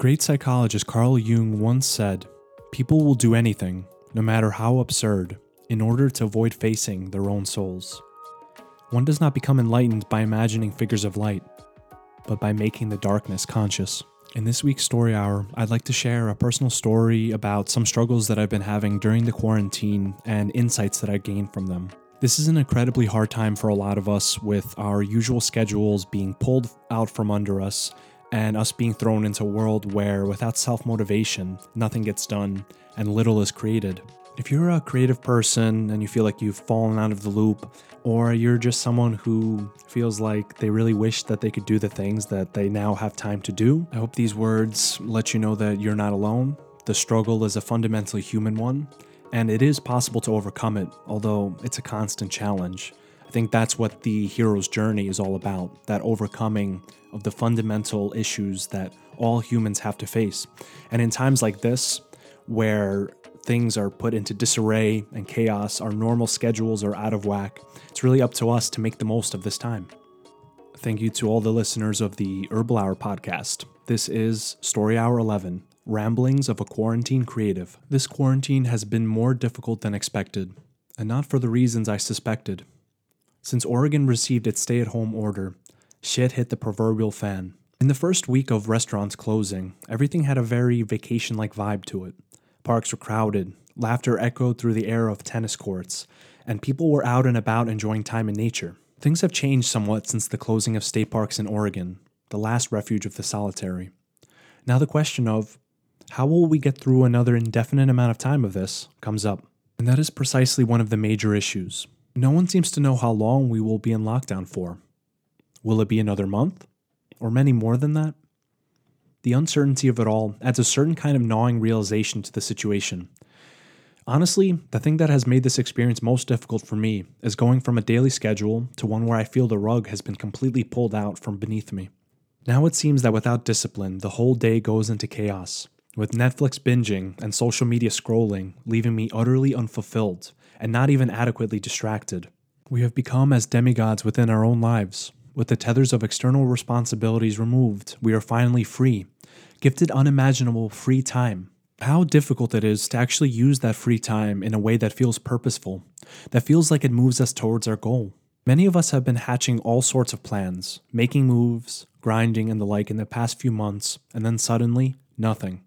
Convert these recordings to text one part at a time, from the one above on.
great psychologist Carl Jung once said People will do anything, no matter how absurd, in order to avoid facing their own souls. One does not become enlightened by imagining figures of light, but by making the darkness conscious. In this week's Story Hour, I'd like to share a personal story about some struggles that I've been having during the quarantine and insights that I gained from them. This is an incredibly hard time for a lot of us, with our usual schedules being pulled out from under us and us being thrown into a world where, without self motivation, nothing gets done and little is created. If you're a creative person and you feel like you've fallen out of the loop, or you're just someone who feels like they really wish that they could do the things that they now have time to do, I hope these words let you know that you're not alone. The struggle is a fundamentally human one, and it is possible to overcome it, although it's a constant challenge. I think that's what the hero's journey is all about that overcoming of the fundamental issues that all humans have to face. And in times like this, where things are put into disarray and chaos, our normal schedules are out of whack, it's really up to us to make the most of this time. Thank you to all the listeners of the Herbal Hour podcast. This is Story Hour 11 Ramblings of a Quarantine Creative. This quarantine has been more difficult than expected, and not for the reasons I suspected. Since Oregon received its stay at home order, shit hit the proverbial fan. In the first week of restaurants closing, everything had a very vacation like vibe to it. Parks were crowded, laughter echoed through the air of tennis courts, and people were out and about enjoying time in nature. Things have changed somewhat since the closing of state parks in Oregon, the last refuge of the solitary. Now, the question of how will we get through another indefinite amount of time of this comes up. And that is precisely one of the major issues. No one seems to know how long we will be in lockdown for. Will it be another month? Or many more than that? The uncertainty of it all adds a certain kind of gnawing realization to the situation. Honestly, the thing that has made this experience most difficult for me is going from a daily schedule to one where I feel the rug has been completely pulled out from beneath me. Now it seems that without discipline, the whole day goes into chaos, with Netflix binging and social media scrolling leaving me utterly unfulfilled and not even adequately distracted. We have become as demigods within our own lives. With the tethers of external responsibilities removed, we are finally free, gifted unimaginable free time. How difficult it is to actually use that free time in a way that feels purposeful, that feels like it moves us towards our goal. Many of us have been hatching all sorts of plans, making moves, grinding, and the like in the past few months, and then suddenly, nothing.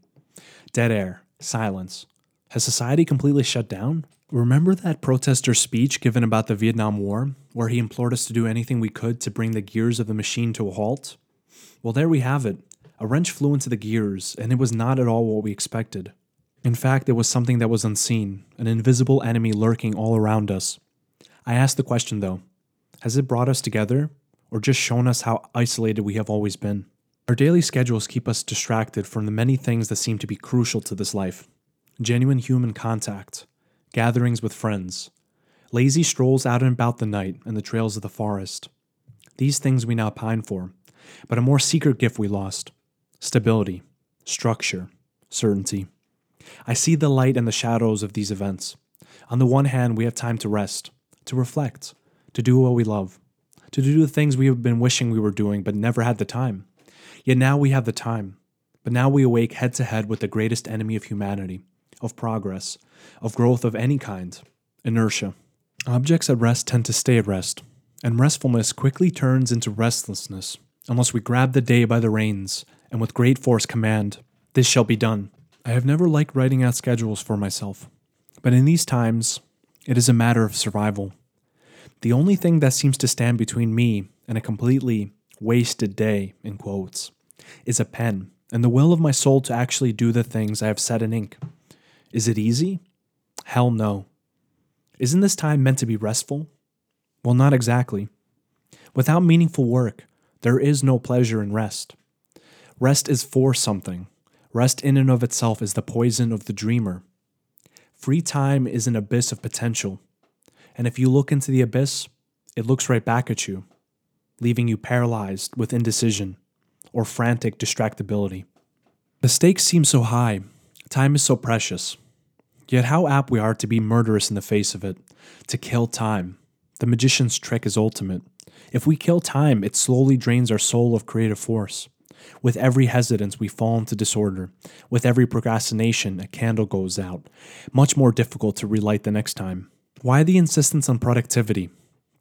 Dead air, silence. Has society completely shut down? Remember that protester speech given about the Vietnam War, where he implored us to do anything we could to bring the gears of the machine to a halt? Well, there we have it. A wrench flew into the gears, and it was not at all what we expected. In fact, it was something that was unseen, an invisible enemy lurking all around us. I asked the question though has it brought us together, or just shown us how isolated we have always been? Our daily schedules keep us distracted from the many things that seem to be crucial to this life genuine human contact, gatherings with friends, lazy strolls out and about the night and the trails of the forest. These things we now pine for, but a more secret gift we lost stability, structure, certainty. I see the light and the shadows of these events. On the one hand, we have time to rest, to reflect, to do what we love, to do the things we have been wishing we were doing but never had the time. Yet now we have the time. But now we awake head to head with the greatest enemy of humanity, of progress, of growth of any kind inertia. Objects at rest tend to stay at rest, and restfulness quickly turns into restlessness unless we grab the day by the reins and with great force command, This shall be done. I have never liked writing out schedules for myself, but in these times, it is a matter of survival. The only thing that seems to stand between me and a completely wasted day, in quotes, is a pen and the will of my soul to actually do the things I have set in ink. Is it easy? Hell no. Isn't this time meant to be restful? Well, not exactly. Without meaningful work, there is no pleasure in rest. Rest is for something. Rest in and of itself is the poison of the dreamer. Free time is an abyss of potential. And if you look into the abyss, it looks right back at you, leaving you paralyzed with indecision or frantic distractibility. The stakes seem so high, time is so precious. Yet, how apt we are to be murderous in the face of it, to kill time. The magician's trick is ultimate. If we kill time, it slowly drains our soul of creative force. With every hesitance, we fall into disorder. With every procrastination, a candle goes out. Much more difficult to relight the next time. Why the insistence on productivity?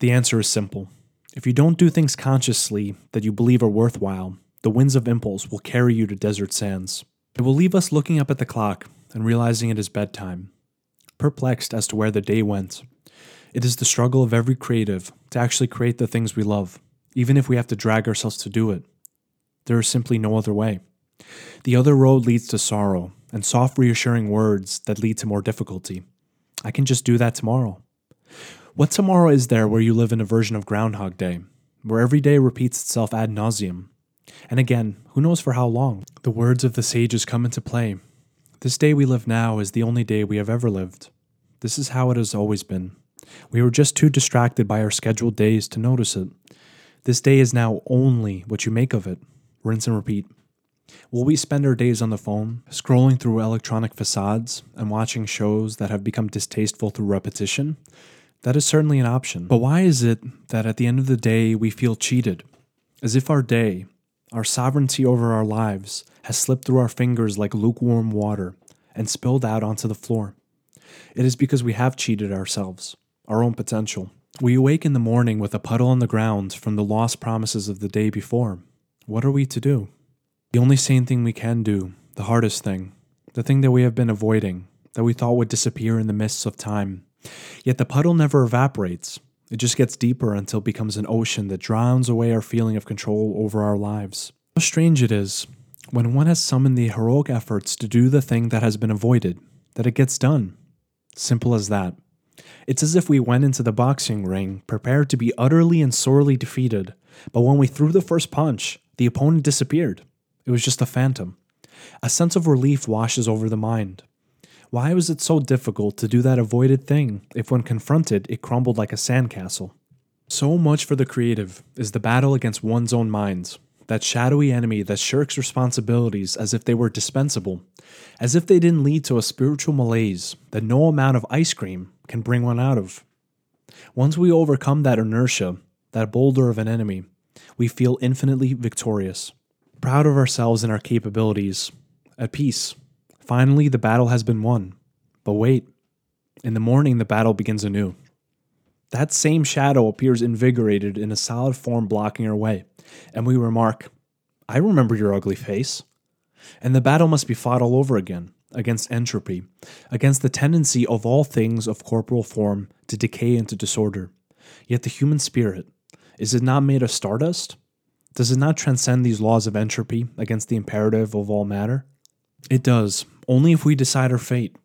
The answer is simple. If you don't do things consciously that you believe are worthwhile, the winds of impulse will carry you to desert sands. It will leave us looking up at the clock and realizing it is bedtime, perplexed as to where the day went. It is the struggle of every creative to actually create the things we love, even if we have to drag ourselves to do it. There is simply no other way. The other road leads to sorrow and soft, reassuring words that lead to more difficulty. I can just do that tomorrow. What tomorrow is there where you live in a version of Groundhog Day, where every day repeats itself ad nauseum? And again, who knows for how long? The words of the sages come into play. This day we live now is the only day we have ever lived. This is how it has always been. We were just too distracted by our scheduled days to notice it. This day is now only what you make of it. Rinse and repeat. Will we spend our days on the phone, scrolling through electronic facades and watching shows that have become distasteful through repetition? That is certainly an option. But why is it that at the end of the day we feel cheated? As if our day, our sovereignty over our lives, has slipped through our fingers like lukewarm water and spilled out onto the floor. It is because we have cheated ourselves, our own potential. We awake in the morning with a puddle on the ground from the lost promises of the day before. What are we to do? The only sane thing we can do, the hardest thing, the thing that we have been avoiding, that we thought would disappear in the mists of time. Yet the puddle never evaporates. It just gets deeper until it becomes an ocean that drowns away our feeling of control over our lives. How strange it is, when one has summoned the heroic efforts to do the thing that has been avoided, that it gets done. Simple as that. It's as if we went into the boxing ring prepared to be utterly and sorely defeated, but when we threw the first punch, the opponent disappeared. It was just a phantom. A sense of relief washes over the mind. Why was it so difficult to do that avoided thing if, when confronted, it crumbled like a sandcastle? So much for the creative is the battle against one's own minds, that shadowy enemy that shirks responsibilities as if they were dispensable, as if they didn't lead to a spiritual malaise that no amount of ice cream can bring one out of. Once we overcome that inertia, that boulder of an enemy, we feel infinitely victorious proud of ourselves and our capabilities, at peace. Finally, the battle has been won. But wait, in the morning, the battle begins anew. That same shadow appears invigorated in a solid form blocking our way, and we remark, I remember your ugly face. And the battle must be fought all over again, against entropy, against the tendency of all things of corporal form to decay into disorder. Yet the human spirit, is it not made of stardust? Does it not transcend these laws of entropy against the imperative of all matter? It does, only if we decide our fate.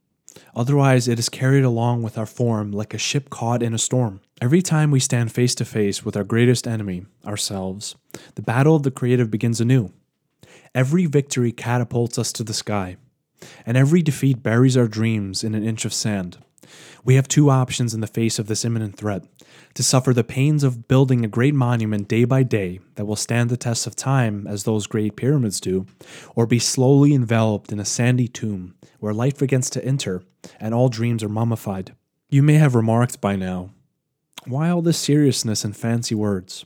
Otherwise, it is carried along with our form like a ship caught in a storm. Every time we stand face to face with our greatest enemy, ourselves, the battle of the creative begins anew. Every victory catapults us to the sky, and every defeat buries our dreams in an inch of sand. We have two options in the face of this imminent threat to suffer the pains of building a great monument day by day that will stand the test of time as those great pyramids do, or be slowly enveloped in a sandy tomb where light begins to enter and all dreams are mummified. You may have remarked by now, why all this seriousness and fancy words?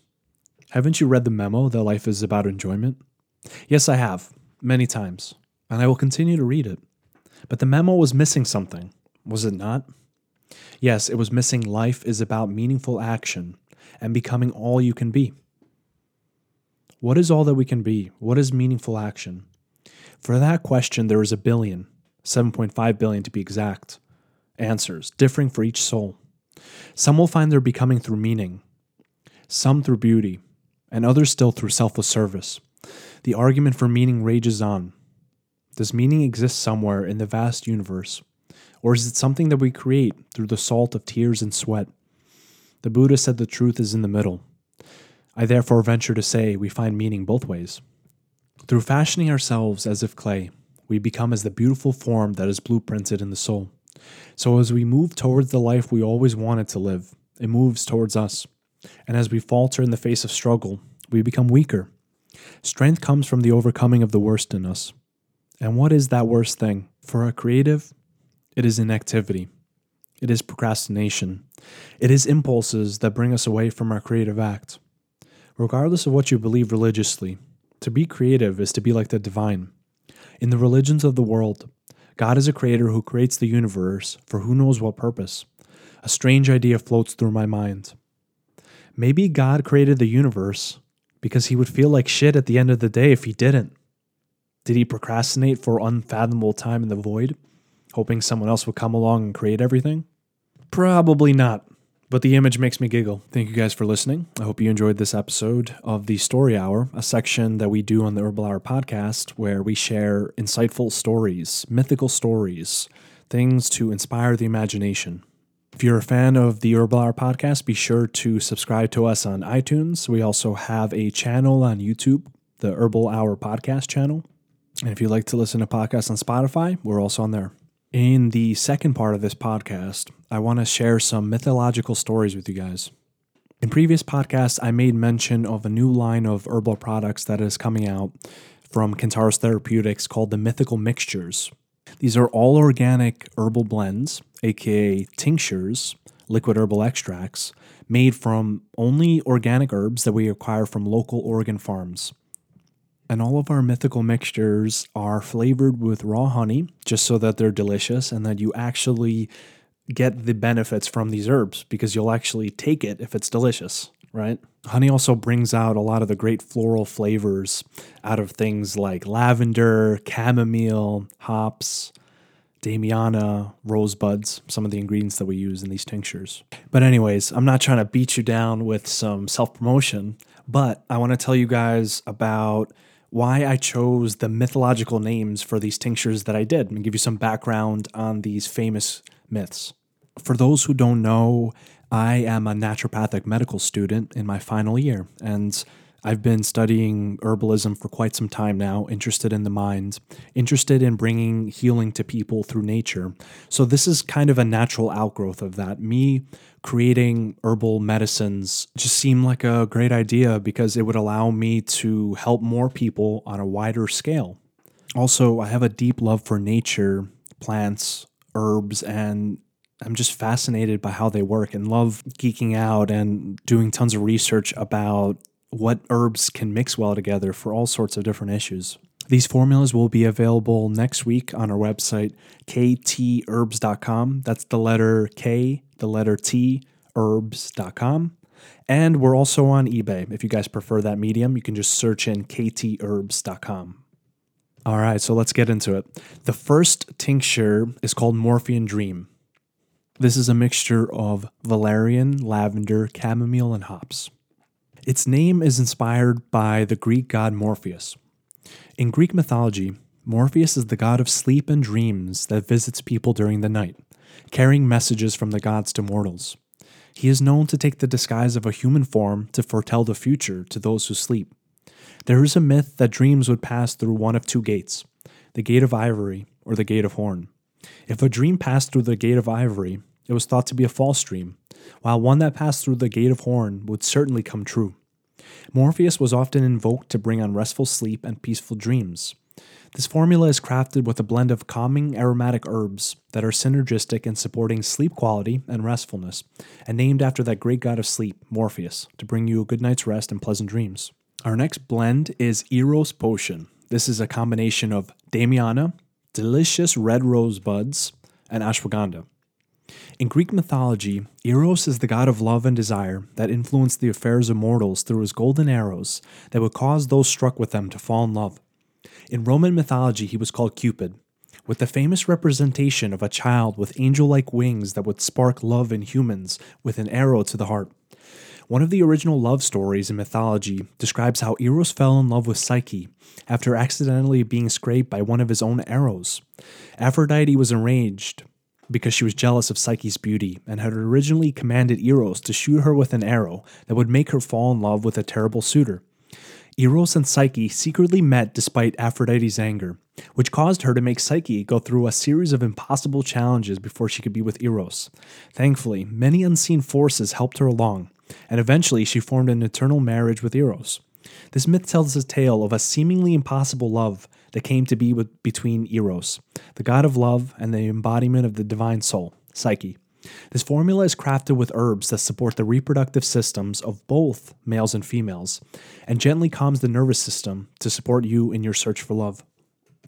Haven't you read the memo that life is about enjoyment? Yes, I have, many times, and I will continue to read it. But the memo was missing something, was it not? Yes, it was missing life is about meaningful action and becoming all you can be. What is all that we can be? What is meaningful action? For that question, there is a billion, 7.5 billion to be exact, answers, differing for each soul. Some will find their becoming through meaning, some through beauty, and others still through selfless service. The argument for meaning rages on. Does meaning exist somewhere in the vast universe? Or is it something that we create through the salt of tears and sweat? The Buddha said the truth is in the middle. I therefore venture to say we find meaning both ways. Through fashioning ourselves as if clay, we become as the beautiful form that is blueprinted in the soul. So as we move towards the life we always wanted to live, it moves towards us. And as we falter in the face of struggle, we become weaker. Strength comes from the overcoming of the worst in us. And what is that worst thing? For a creative, it is inactivity. It is procrastination. It is impulses that bring us away from our creative act. Regardless of what you believe religiously, To be creative is to be like the divine. In the religions of the world, God is a creator who creates the universe for who knows what purpose. A strange idea floats through my mind. Maybe God created the universe because he would feel like shit at the end of the day if he didn't. Did he procrastinate for unfathomable time in the void, hoping someone else would come along and create everything? Probably not, but the image makes me giggle. Thank you guys for listening. I hope you enjoyed this episode of the Story Hour, a section that we do on the Herbal Hour podcast where we share insightful stories, mythical stories, things to inspire the imagination. If you're a fan of the Herbal Hour podcast, be sure to subscribe to us on iTunes. We also have a channel on YouTube, the Herbal Hour podcast channel. And if you'd like to listen to podcasts on Spotify, we're also on there. In the second part of this podcast, I want to share some mythological stories with you guys. In previous podcasts, I made mention of a new line of herbal products that is coming out from Kentaurus Therapeutics called the Mythical Mixtures. These are all organic herbal blends, aka tinctures, liquid herbal extracts, made from only organic herbs that we acquire from local Oregon farms. And all of our mythical mixtures are flavored with raw honey, just so that they're delicious and that you actually get the benefits from these herbs because you'll actually take it if it's delicious, right? Honey also brings out a lot of the great floral flavors out of things like lavender, chamomile, hops, Damiana, rosebuds, some of the ingredients that we use in these tinctures. But, anyways, I'm not trying to beat you down with some self promotion, but I want to tell you guys about why I chose the mythological names for these tinctures that I did and give you some background on these famous myths. For those who don't know, I am a naturopathic medical student in my final year, and I've been studying herbalism for quite some time now, interested in the mind, interested in bringing healing to people through nature. So, this is kind of a natural outgrowth of that. Me creating herbal medicines just seemed like a great idea because it would allow me to help more people on a wider scale. Also, I have a deep love for nature, plants, herbs, and I'm just fascinated by how they work and love geeking out and doing tons of research about what herbs can mix well together for all sorts of different issues. These formulas will be available next week on our website, ktherbs.com. That's the letter K, the letter T, herbs.com. And we're also on eBay. If you guys prefer that medium, you can just search in ktherbs.com. All right, so let's get into it. The first tincture is called Morphean Dream. This is a mixture of valerian, lavender, chamomile, and hops. Its name is inspired by the Greek god Morpheus. In Greek mythology, Morpheus is the god of sleep and dreams that visits people during the night, carrying messages from the gods to mortals. He is known to take the disguise of a human form to foretell the future to those who sleep. There is a myth that dreams would pass through one of two gates the gate of ivory or the gate of horn. If a dream passed through the gate of ivory, it was thought to be a false dream, while one that passed through the gate of horn would certainly come true. Morpheus was often invoked to bring on restful sleep and peaceful dreams. This formula is crafted with a blend of calming aromatic herbs that are synergistic in supporting sleep quality and restfulness, and named after that great god of sleep, Morpheus, to bring you a good night's rest and pleasant dreams. Our next blend is Eros Potion. This is a combination of Damiana, delicious red rose buds, and ashwagandha. In Greek mythology, Eros is the god of love and desire that influenced the affairs of mortals through his golden arrows that would cause those struck with them to fall in love. In Roman mythology, he was called Cupid, with the famous representation of a child with angel like wings that would spark love in humans with an arrow to the heart. One of the original love stories in mythology describes how Eros fell in love with Psyche after accidentally being scraped by one of his own arrows. Aphrodite was enraged because she was jealous of Psyche's beauty and had originally commanded Eros to shoot her with an arrow that would make her fall in love with a terrible suitor. Eros and Psyche secretly met despite Aphrodite's anger, which caused her to make Psyche go through a series of impossible challenges before she could be with Eros. Thankfully, many unseen forces helped her along, and eventually she formed an eternal marriage with Eros. This myth tells a tale of a seemingly impossible love that came to be with, between Eros, the god of love and the embodiment of the divine soul, Psyche. This formula is crafted with herbs that support the reproductive systems of both males and females, and gently calms the nervous system to support you in your search for love.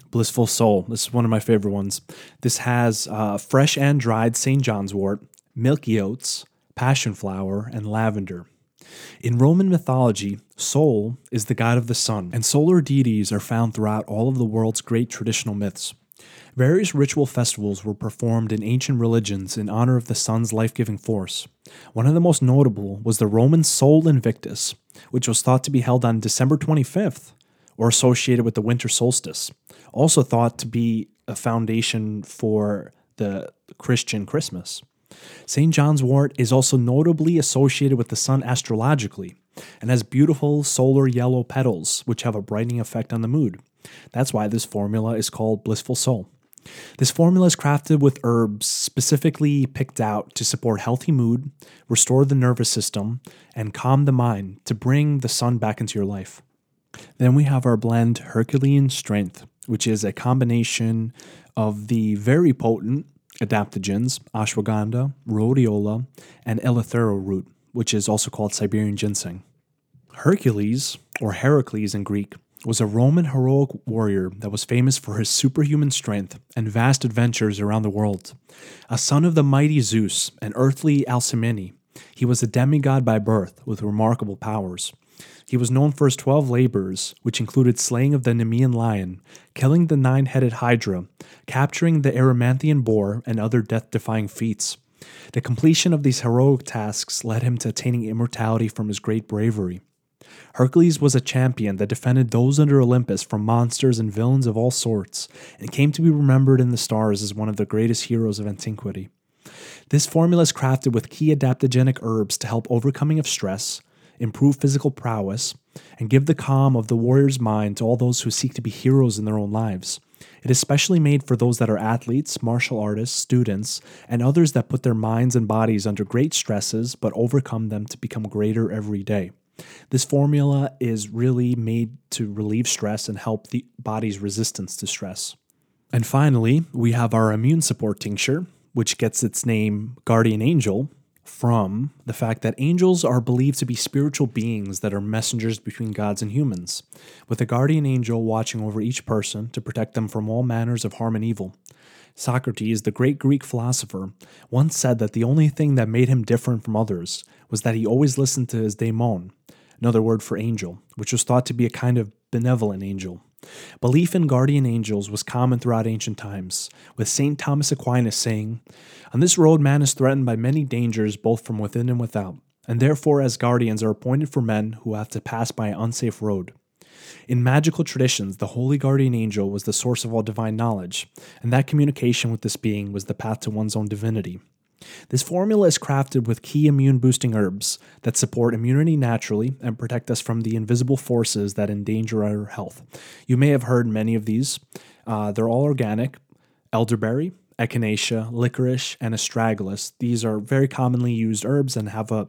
Blissful Sol. This is one of my favorite ones. This has uh, fresh and dried St. John's wort, milky oats, passion flower, and lavender. In Roman mythology, Sol is the god of the sun, and solar deities are found throughout all of the world's great traditional myths. Various ritual festivals were performed in ancient religions in honor of the sun's life giving force. One of the most notable was the Roman Sol Invictus, which was thought to be held on December 25th, or associated with the winter solstice. Also thought to be a foundation for the Christian Christmas. St. John's wort is also notably associated with the sun astrologically and has beautiful solar yellow petals, which have a brightening effect on the mood. That's why this formula is called Blissful Sol. This formula is crafted with herbs specifically picked out to support healthy mood, restore the nervous system, and calm the mind to bring the sun back into your life. Then we have our blend Herculean Strength, which is a combination of the very potent adaptogens ashwagandha, rhodiola, and eleuthero root, which is also called Siberian ginseng. Hercules, or Heracles in Greek, was a Roman heroic warrior that was famous for his superhuman strength and vast adventures around the world. A son of the mighty Zeus and earthly Alcmene, he was a demigod by birth with remarkable powers. He was known for his 12 labors, which included slaying of the Nemean lion, killing the nine headed Hydra, capturing the Erymanthian boar, and other death defying feats. The completion of these heroic tasks led him to attaining immortality from his great bravery. Hercules was a champion that defended those under Olympus from monsters and villains of all sorts, and came to be remembered in the stars as one of the greatest heroes of antiquity. This formula is crafted with key adaptogenic herbs to help overcoming of stress, improve physical prowess, and give the calm of the warrior's mind to all those who seek to be heroes in their own lives. It is specially made for those that are athletes, martial artists, students, and others that put their minds and bodies under great stresses but overcome them to become greater every day. This formula is really made to relieve stress and help the body's resistance to stress. And finally, we have our immune support tincture, which gets its name Guardian Angel from the fact that angels are believed to be spiritual beings that are messengers between gods and humans, with a guardian angel watching over each person to protect them from all manners of harm and evil. Socrates, the great Greek philosopher, once said that the only thing that made him different from others was that he always listened to his daemon, another word for angel, which was thought to be a kind of benevolent angel. Belief in guardian angels was common throughout ancient times, with St. Thomas Aquinas saying, On this road, man is threatened by many dangers, both from within and without, and therefore, as guardians, are appointed for men who have to pass by an unsafe road. In magical traditions, the holy guardian angel was the source of all divine knowledge, and that communication with this being was the path to one's own divinity. This formula is crafted with key immune boosting herbs that support immunity naturally and protect us from the invisible forces that endanger our health. You may have heard many of these. Uh, they're all organic elderberry, echinacea, licorice, and astragalus. These are very commonly used herbs and have a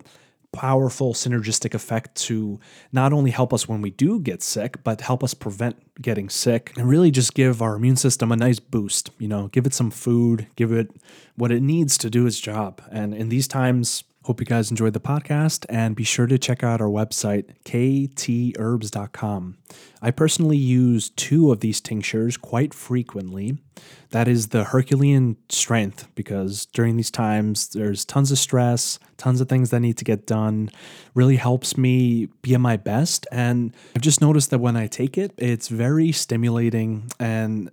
powerful synergistic effect to not only help us when we do get sick, but help us prevent getting sick and really just give our immune system a nice boost. You know, give it some food, give it what it needs to do its job. And in these times, Hope you guys enjoyed the podcast and be sure to check out our website, ktherbs.com. I personally use two of these tinctures quite frequently. That is the Herculean strength, because during these times there's tons of stress, tons of things that need to get done. Really helps me be at my best. And I've just noticed that when I take it, it's very stimulating and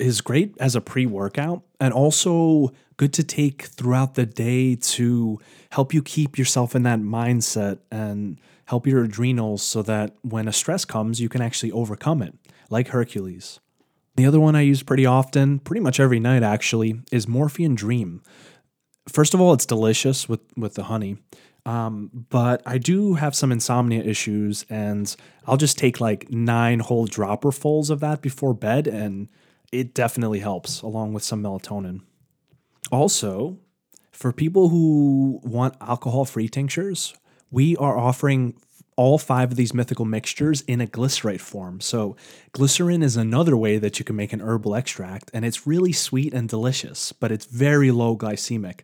is great as a pre workout and also good to take throughout the day to help you keep yourself in that mindset and help your adrenals so that when a stress comes, you can actually overcome it, like Hercules. The other one I use pretty often, pretty much every night actually, is Morphean Dream. First of all, it's delicious with, with the honey. Um, but I do have some insomnia issues, and I'll just take like nine whole dropperfuls of that before bed, and it definitely helps along with some melatonin. Also, for people who want alcohol free tinctures, we are offering all five of these mythical mixtures in a glycerite form. So, glycerin is another way that you can make an herbal extract, and it's really sweet and delicious, but it's very low glycemic.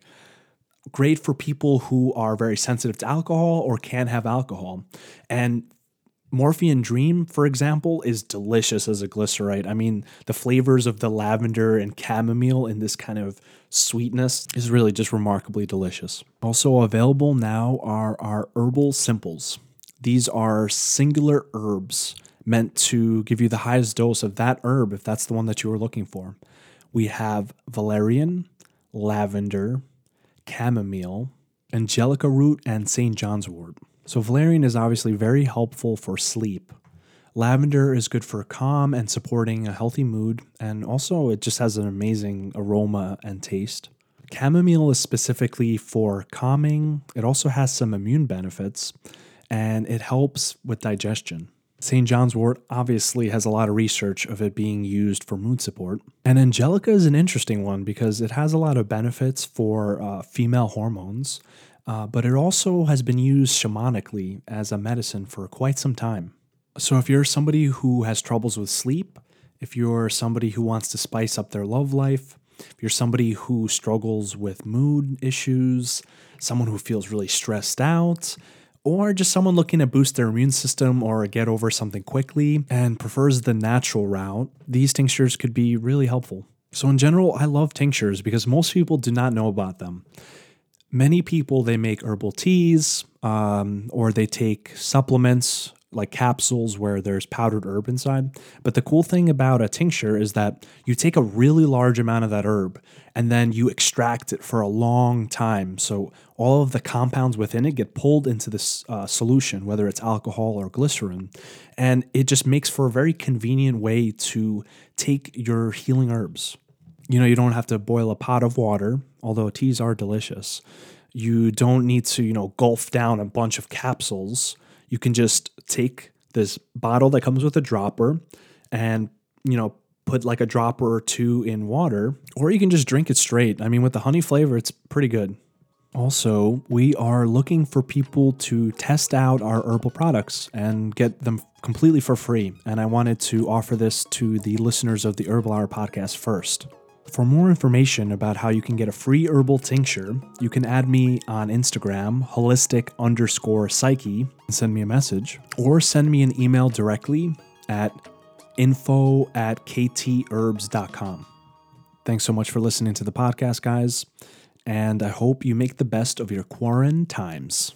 great for people who are very sensitive to alcohol or can't have alcohol. And Morphean Dream, for example, is delicious as a glycerite. I mean, the flavors of the lavender and chamomile in this kind of sweetness is really just remarkably delicious. Also available now are our herbal simples. These are singular herbs meant to give you the highest dose of that herb if that's the one that you were looking for. We have valerian, lavender, chamomile, angelica root, and St. John's wort. So, valerian is obviously very helpful for sleep. Lavender is good for calm and supporting a healthy mood, and also it just has an amazing aroma and taste. Chamomile is specifically for calming, it also has some immune benefits, and it helps with digestion. St. John's wort obviously has a lot of research of it being used for mood support. And Angelica is an interesting one because it has a lot of benefits for uh, female hormones, uh, but it also has been used shamanically as a medicine for quite some time. So, if you're somebody who has troubles with sleep, if you're somebody who wants to spice up their love life, if you're somebody who struggles with mood issues, someone who feels really stressed out, or just someone looking to boost their immune system or get over something quickly and prefers the natural route, these tinctures could be really helpful. So, in general, I love tinctures because most people do not know about them many people they make herbal teas um, or they take supplements like capsules where there's powdered herb inside. But the cool thing about a tincture is that you take a really large amount of that herb and then you extract it for a long time. So all of the compounds within it get pulled into this uh, solution, whether it's alcohol or glycerin. And it just makes for a very convenient way to take your healing herbs. You know, you don't have to boil a pot of water, although teas are delicious. You don't need to, you know, gulp down a bunch of capsules. You can just take this bottle that comes with a dropper and, you know, put like a dropper or two in water, or you can just drink it straight. I mean, with the honey flavor, it's pretty good. Also, we are looking for people to test out our herbal products and get them completely for free. And I wanted to offer this to the listeners of the Herbal Hour podcast first. For more information about how you can get a free herbal tincture, you can add me on Instagram, holistic underscore psyche, and send me a message, or send me an email directly at info at ktherbs.com. Thanks so much for listening to the podcast, guys, and I hope you make the best of your quarantine times.